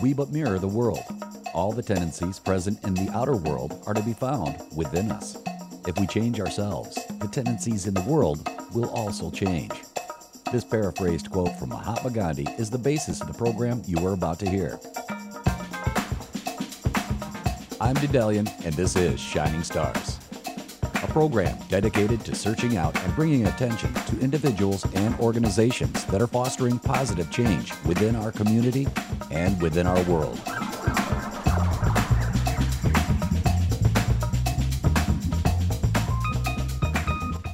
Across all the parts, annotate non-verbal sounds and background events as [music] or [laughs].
we but mirror the world. All the tendencies present in the outer world are to be found within us. If we change ourselves, the tendencies in the world will also change. This paraphrased quote from Mahatma Gandhi is the basis of the program you are about to hear. I'm Dedalian, and this is Shining Stars, a program dedicated to searching out and bringing attention to individuals and organizations that are fostering positive change within our community and within our world.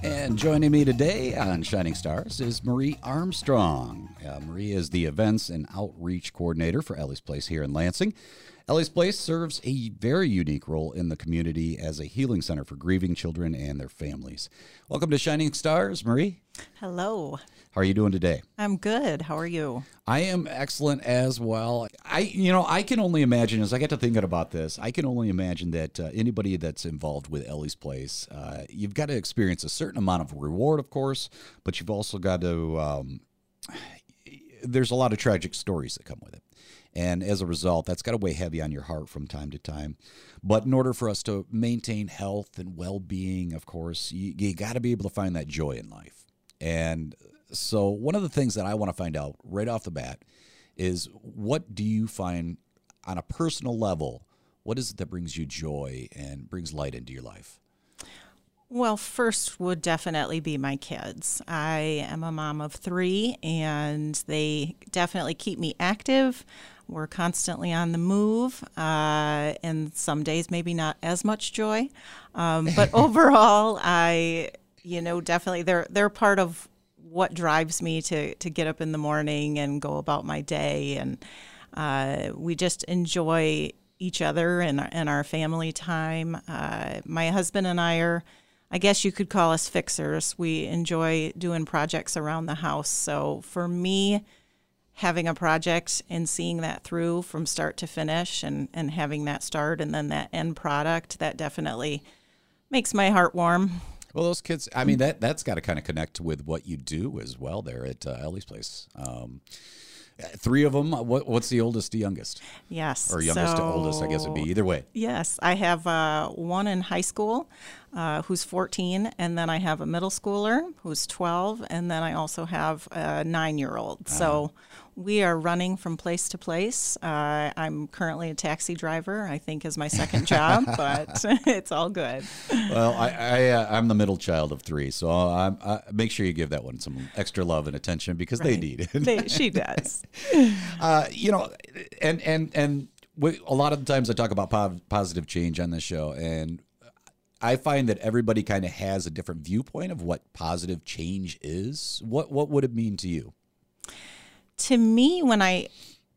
And joining me today on Shining Stars is Marie Armstrong. Uh, Marie is the events and outreach coordinator for Ele's Place here in Lansing. Ele's Place serves a very unique role in the community as a healing center for grieving children and their families. Welcome to Shining Stars, Marie. Hello. How are you doing today? I'm good. How are you? I am excellent as well. I, you know, I can only imagine as I get to thinking about this, I can only imagine that uh, anybody that's involved with Ele's Place, uh, you've got to experience a certain amount of reward, of course, but you've also got to. Um, there's a lot of tragic stories that come with it. And as a result, that's got to weigh heavy on your heart from time to time. But in order for us to maintain health and well being, of course, you, you got to be able to find that joy in life. And so, one of the things that I want to find out right off the bat is what do you find on a personal level? What is it that brings you joy and brings light into your life? Well, first would definitely be my kids. I am a mom of three, and they definitely keep me active. We're constantly on the move, uh, and some days maybe not as much joy. Um, but [laughs] overall, I, you know, definitely they're they're part of what drives me to to get up in the morning and go about my day, and uh, we just enjoy each other and and our family time. Uh, my husband and I are. I guess you could call us fixers. We enjoy doing projects around the house. So for me, having a project and seeing that through from start to finish and, and having that start and then that end product, that definitely makes my heart warm. Well, those kids, I mean, that, that's got to kind of connect with what you do as well there at uh, Ele's Place. Um, Three of them. What, what's the oldest to youngest? Yes. Or youngest so, to oldest, I guess it'd be either way. Yes. I have uh, one in high school uh, who's 14, and then I have a middle schooler who's 12, and then I also have a nine year old. Uh-huh. So we are running from place to place. Uh, I'm currently a taxi driver. I think is my second [laughs] job, but [laughs] it's all good. Well, I, I uh, I'm the middle child of three, so I'm, I, make sure you give that one some extra love and attention because right. they need it. they, [laughs] she does. Uh, you know, and and and we, a lot of the times I talk about po- positive change on this show, and I find that everybody kind of has a different viewpoint of what positive change is. What what would it mean to you? to me, when I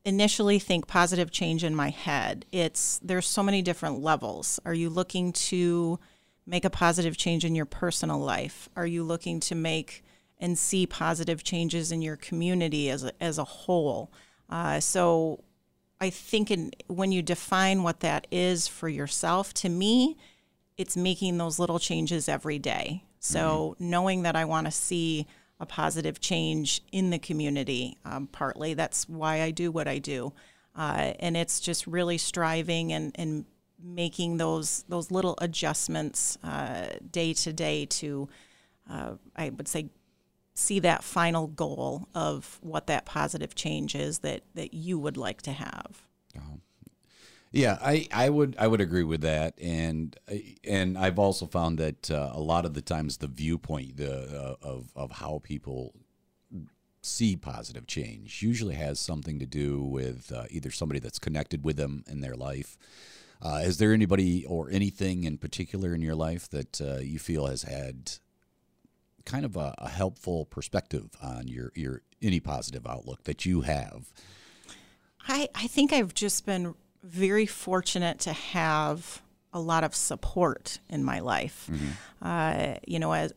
initially think positive change in my head, it's there's so many different levels. Are you looking to make a positive change in your personal life? Are you looking to make and see positive changes in your community as a, as a whole? Uh, so I think in, when you define what that is for yourself, to me, it's making those little changes every day. So mm-hmm. knowing that I want to see a positive change in the community. Um, partly that's why I do what I do, uh, and it's just really striving and, and making those those little adjustments uh, day to day to, uh, I would say, see that final goal of what that positive change is that that you would like to have. Uh-huh. Yeah, I, I would I would agree with that, and and I've also found that uh, a lot of the times the viewpoint the uh, of of how people see positive change usually has something to do with uh, either somebody that's connected with them in their life. Uh, is there anybody or anything in particular in your life that uh, you feel has had kind of a, a helpful perspective on your your any positive outlook that you have? I I think I've just been very fortunate to have a lot of support in my life. Mm-hmm. Uh, you know, as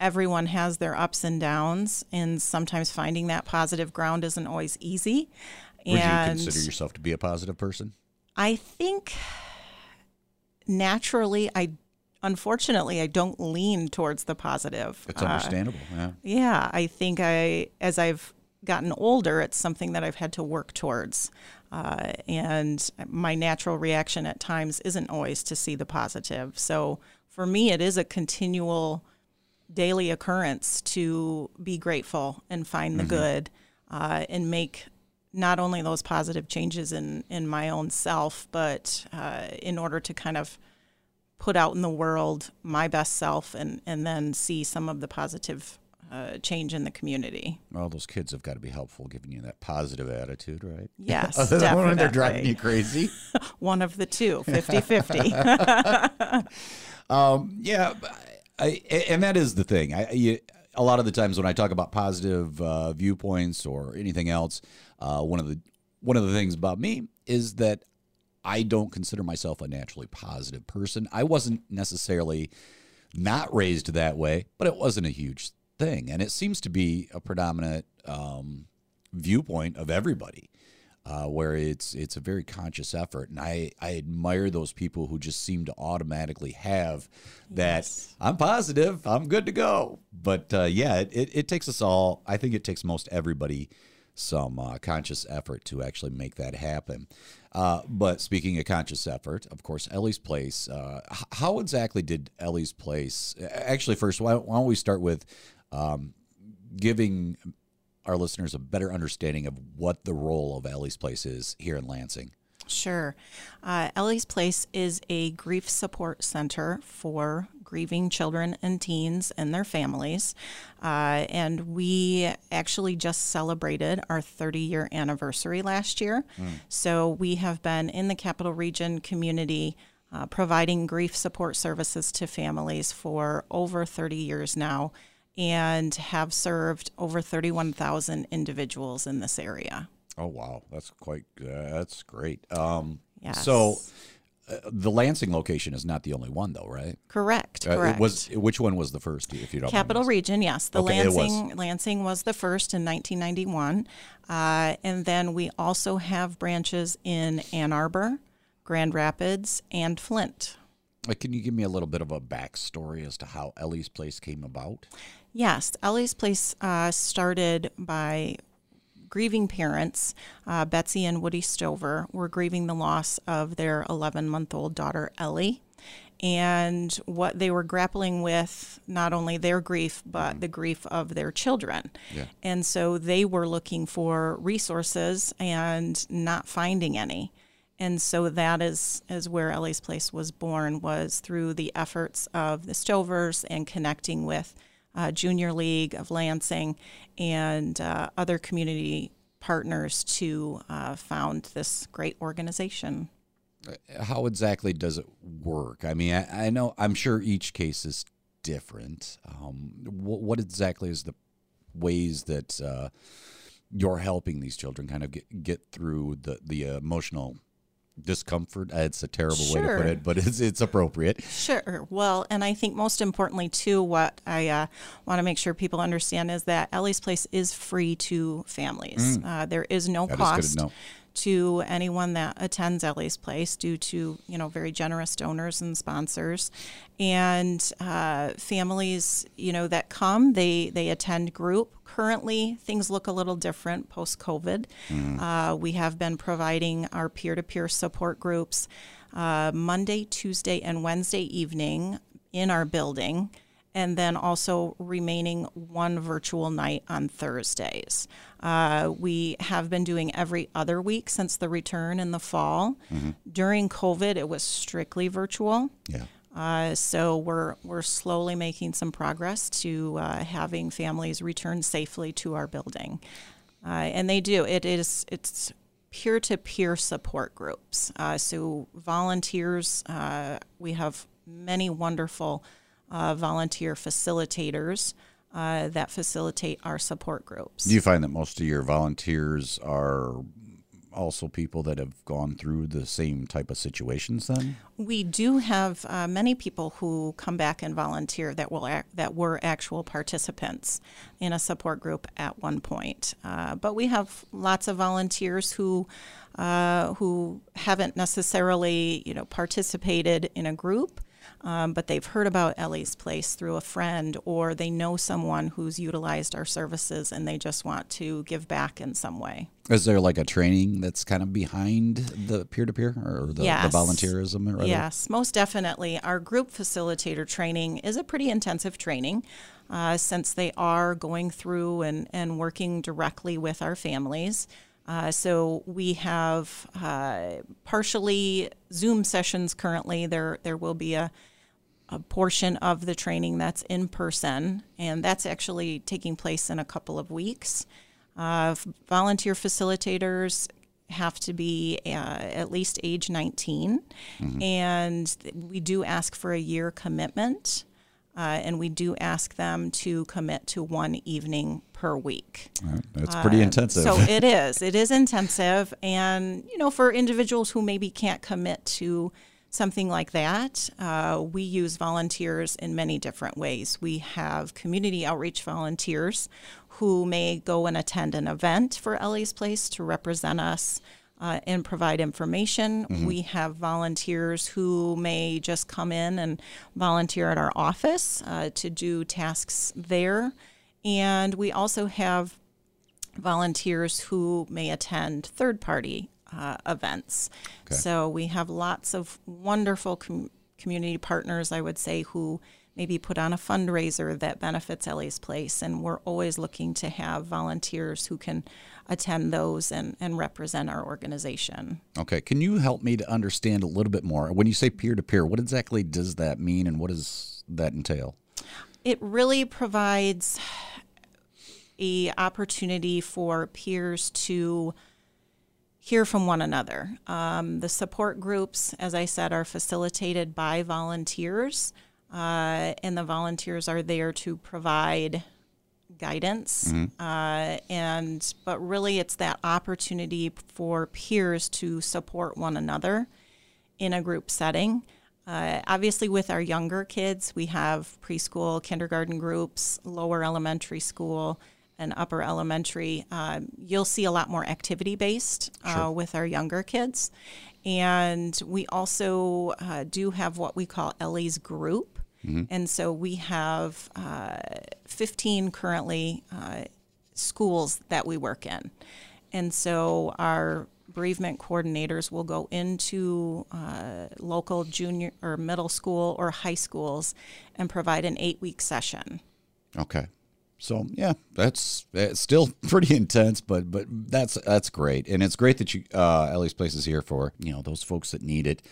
everyone has their ups and downs, and sometimes finding that positive ground isn't always easy. Would and you consider yourself to be a positive person? I think naturally, I unfortunately I don't lean towards the positive. It's understandable. Uh, yeah. Yeah, I think I as I've gotten older, it's something that I've had to work towards. Uh, and my natural reaction at times isn't always to see the positive. So for me, it is a continual daily occurrence to be grateful and find the mm-hmm. good uh, and make not only those positive changes in, in my own self, but uh, in order to kind of put out in the world my best self and, and then see some of the positive uh, change in the community. Well, those kids have got to be helpful, giving you that positive attitude, right? [laughs] Yes, [laughs] Other than when they're driving you crazy. [laughs] One of the two, 50-50. um, yeah, I, and that is the thing. I, you, a lot of the times when I talk about positive uh, viewpoints or anything else, uh, one of the one of the things about me is that I don't consider myself a naturally positive person. I wasn't necessarily not raised that way, but it wasn't a huge thing, and it seems to be a predominant um, viewpoint of everybody uh, where it's it's a very conscious effort, and I I admire those people who just seem to automatically have that. Yes. I'm positive, I'm good to go. But uh, yeah, it, it, it takes us all. I think it takes most everybody some uh, conscious effort to actually make that happen. Uh, but speaking of conscious effort, of course, Ele's Place. Uh, how exactly did Ele's Place? Actually, first, why, why don't we start with um, giving our listeners a better understanding of what the role of Ele's Place is here in Lansing? Sure. Uh, Ele's Place is a grief support center for grieving children and teens and their families. Uh, and we actually just celebrated our 30 year anniversary last year. Mm. So we have been in the capital region community. Uh, providing grief support services to families for over 30 years now and have served over 31,000 individuals in this area. Oh wow, that's quite uh, that's great. Um, yes. So uh, the Lansing location is not the only one, though, right? Correct. Uh, correct. was which one was the first? If you don't. Capital Region, yes. The okay, Lansing was. Lansing was the first in 1991, uh, and then we also have branches in Ann Arbor, Grand Rapids, and Flint. Uh, can you give me a little bit of a backstory as to how Ele's Place came about? Yes, Ele's Place uh, started by grieving parents, uh, Betsy and Woody Stover, were grieving the loss of their 11 month old daughter, Ele. And what they were grappling with, not only their grief, but the grief of their children. Yeah. And so they were looking for resources and not finding any. And so that is, is where Ele's Place was born, was through the efforts of the Stovers and connecting with uh, Junior League of Lansing, and uh, other community partners to uh, found this great organization. How exactly does it work? I mean, I, I know I'm sure each case is different. Um, what, what, exactly is the ways that uh, you're helping these children kind of get, get through the the emotional discomfort. It's a terrible sure. way to put it, but it's it's appropriate. Sure. Well, and I think most importantly too, what I uh, want to make sure people understand is that Ele's Place is free to families. Mm. Uh, there is no that cost. Is to anyone that attends Ele's Place due to you know very generous donors and sponsors, and uh, families you know that come they they attend group. Currently, things look a little different post COVID. Mm. Uh, we have been providing our peer to peer support groups uh, Monday, Tuesday, and Wednesday evening in our building and then also remaining one virtual night on Thursdays. Uh, we have been doing every other week since the return in the fall. Mm-hmm. During COVID, it was strictly virtual. Yeah. Uh, so we're we're slowly making some progress to uh, having families return safely to our building, uh, and they do. It is it's peer to peer support groups. Uh, so volunteers, uh, we have many wonderful uh, volunteer facilitators uh, that facilitate our support groups. Do you find that most of your volunteers are also people that have gone through the same type of situations then? We do have uh, many people who come back and volunteer that will act, that were actual participants in a support group at one point. Uh, but we have lots of volunteers who uh, who haven't necessarily you know participated in a group um, but they've heard about Ele's Place through a friend, or they know someone who's utilized our services and they just want to give back in some way. Is there like a training that's kind of behind the peer to peer or the, Yes. the volunteerism? Rather? Yes, most definitely. Our group facilitator training is a pretty intensive training uh, since they are going through and, and working directly with our families. Uh, so we have uh, partially Zoom sessions currently. There there will be a a portion of the training that's in person, and that's actually taking place in a couple of weeks. Uh, volunteer facilitators have to be uh, at least age 19, and we do ask for a year commitment, uh, and we do ask them to commit to one evening per week. Right. That's pretty intensive. Uh, So it [laughs] is. It is intensive. And, you know, for individuals who maybe can't commit to something like that, uh, we use volunteers in many different ways. We have community outreach volunteers who may go and attend an event for Ele's Place to represent us. Uh, and provide information. We have volunteers who may just come in and volunteer at our office uh, to do tasks there. And we also have volunteers who may attend third party uh, events. So we have lots of wonderful com- community partners, I would say, who maybe put on a fundraiser that benefits Ele's Place. And we're always looking to have volunteers who can attend those and, and represent our organization. okay. Can you help me to understand a little bit more? When you say peer to peer, what exactly does that mean and what does that entail? it really provides a opportunity for peers to hear from one another. Um, the support groups, as I said, are facilitated by volunteers, uh, and the volunteers are there to provide guidance. Uh, and but really, it's that opportunity for peers to support one another in a group setting. Uh, obviously, with our younger kids, we have preschool, kindergarten groups, lower elementary school, and upper elementary. Um, you'll see a lot more activity based uh, with our younger kids. And we also uh, do have what we call Ele's group. And so we have uh, 15 currently uh, schools that we work in. And so our bereavement coordinators will go into uh, local junior or middle school or high schools and provide an eight week session. Okay. So yeah, that's it's still [laughs] pretty intense, but but that's that's great, and it's great that you uh, Ele's Place is here for you know those folks that need it.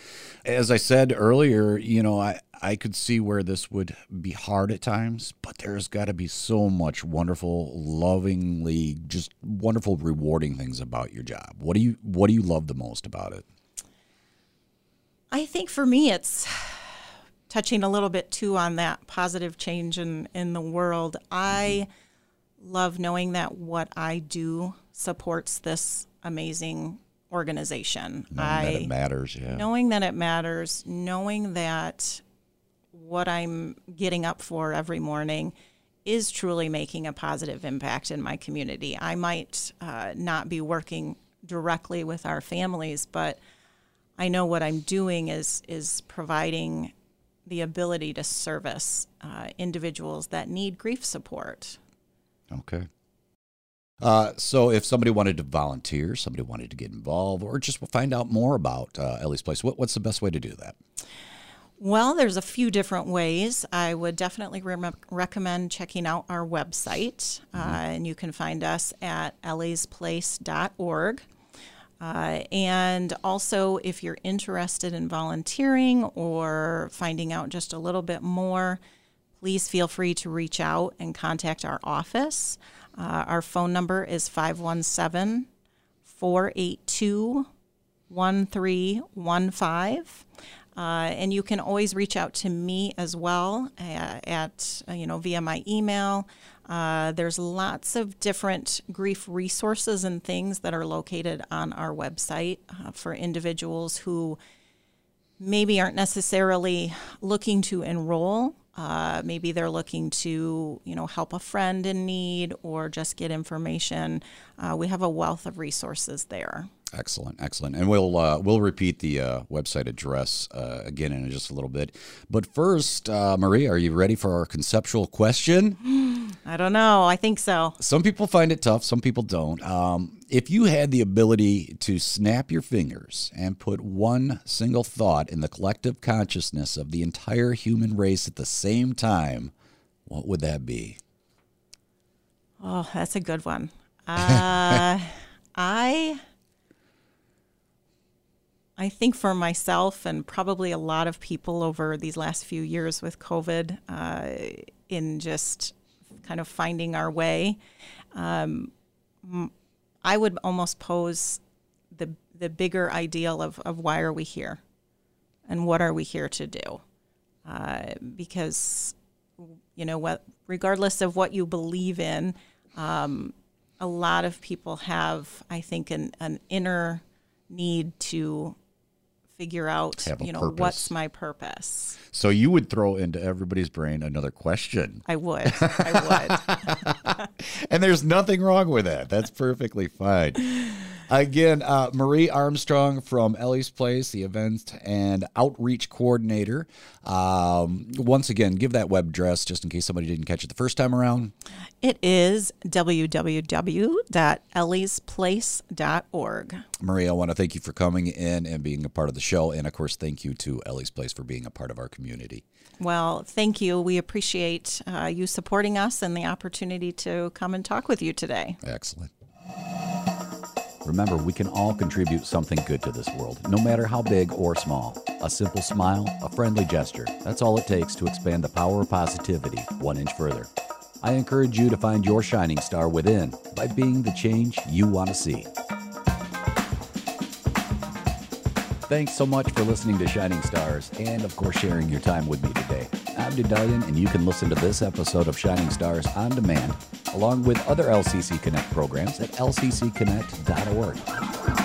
As I said earlier, you know I I could see where this would be hard at times, but there's got to be so much wonderful, lovingly, just wonderful, rewarding things about your job. What do you what do you love the most about it? I think for me, it's touching a little bit too on that positive change in, in the world. I love knowing that what I do supports this amazing organization. Knowing I that it matters, yeah. knowing that it matters, knowing that what I'm getting up for every morning is truly making a positive impact in my community. I might uh, not be working directly with our families, but I know what I'm doing is is providing the ability to service uh, individuals that need grief support. Okay. Uh, so, if somebody wanted to volunteer, somebody wanted to get involved, or just find out more about uh, Ele's Place, what, what's the best way to do that? Well, there's a few different ways. I would definitely re- recommend checking out our website, uh, and you can find us at elesplace.org. Uh, and also, if you're interested in volunteering or finding out just a little bit more, please feel free to reach out and contact our office. Uh, our phone number is 517 482 1315. Uh, and you can always reach out to me as well uh, at, uh, you know, via my email. Uh, there's lots of different grief resources and things that are located on our website uh, for individuals who maybe aren't necessarily looking to enroll. Uh, maybe they're looking to, you know, help a friend in need or just get information. Uh, we have a wealth of resources there. Excellent, excellent, and we'll uh, we'll repeat the uh, website address uh, again in just a little bit. But first, uh, Marie, are you ready for our conceptual question? [laughs] I don't know. I think so. Some people find it tough, some people don't. Um, if you had the ability to snap your fingers and put one single thought in the collective consciousness of the entire human race at the same time, what would that be? Oh, that's a good one. Uh, [laughs] I I think for myself and probably a lot of people over these last few years with COVID, uh, in just kind of finding our way, um, I would almost pose the the bigger ideal of, of why are we here, and what are we here to do, uh, because you know what, regardless of what you believe in. Um, a lot of people have, I think, an, an inner need to figure out, you know, purpose. what's my purpose. So you would throw into everybody's brain another question. I would. I would. [laughs] And there's nothing wrong with that. That's perfectly fine. [laughs] Again, uh, Marie Armstrong from Ele's Place, the event and outreach coordinator. Um, once again, give that web address just in case somebody didn't catch it the first time around. It is www.elesplace.org. Marie, I want to thank you for coming in and being a part of the show. And of course, thank you to Ele's Place for being a part of our community. Well, thank you. We appreciate uh, you supporting us and the opportunity to come and talk with you today. Excellent. Remember, we can all contribute something good to this world, no matter how big or small. A simple smile, a friendly gesture. That's all it takes to expand the power of positivity one inch further. I encourage you to find your shining star within by being the change you want to see. Thanks so much for listening to Shining Stars and, of course, sharing your time with me today. I'm Dedalian, and you can listen to this episode of Shining Stars on demand, along with other LCC Connect programs at lccconnect.org.